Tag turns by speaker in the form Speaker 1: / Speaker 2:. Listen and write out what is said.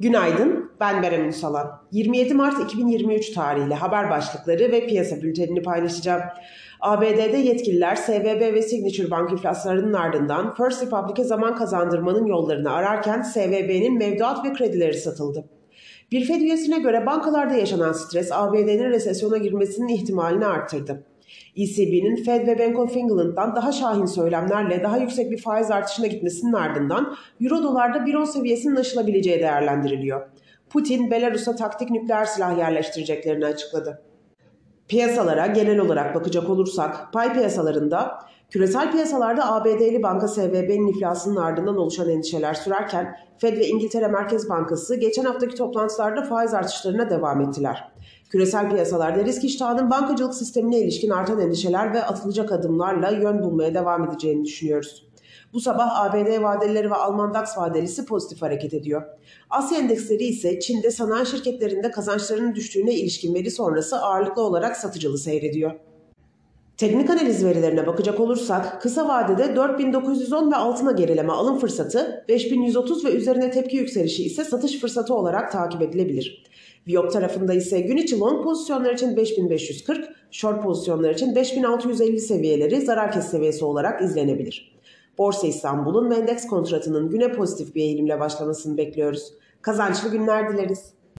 Speaker 1: Günaydın, ben Berem Ünsalan. 27 Mart 2023 tarihli haber başlıkları ve piyasa bültenini paylaşacağım. ABD'de yetkililer SVB ve Signature Bank iflaslarının ardından First Republic'e zaman kazandırmanın yollarını ararken SVB'nin mevduat ve kredileri satıldı. Bir Fed üyesine göre bankalarda yaşanan stres ABD'nin resesyona girmesinin ihtimalini arttırdı. ECB'nin Fed ve Bank of England'dan daha şahin söylemlerle daha yüksek bir faiz artışına gitmesinin ardından Euro dolarda 1.10 seviyesinin aşılabileceği değerlendiriliyor. Putin, Belarus'a taktik nükleer silah yerleştireceklerini açıkladı. Piyasalara genel olarak bakacak olursak pay piyasalarında küresel piyasalarda ABD'li banka SVB'nin iflasının ardından oluşan endişeler sürerken Fed ve İngiltere Merkez Bankası geçen haftaki toplantılarda faiz artışlarına devam ettiler. Küresel piyasalarda risk iştahının bankacılık sistemine ilişkin artan endişeler ve atılacak adımlarla yön bulmaya devam edeceğini düşünüyoruz. Bu sabah ABD vadelileri ve Alman DAX vadelisi pozitif hareket ediyor. Asya endeksleri ise Çin'de sanayi şirketlerinde kazançlarının düştüğüne ilişkin veri sonrası ağırlıklı olarak satıcılı seyrediyor. Teknik analiz verilerine bakacak olursak kısa vadede 4910 ve altına gerileme alım fırsatı, 5130 ve üzerine tepki yükselişi ise satış fırsatı olarak takip edilebilir. Viyop tarafında ise gün içi long pozisyonlar için 5540, short pozisyonlar için 5650 seviyeleri zarar kes seviyesi olarak izlenebilir. Borsa İstanbul'un ve endeks kontratının güne pozitif bir eğilimle başlamasını bekliyoruz. Kazançlı günler dileriz.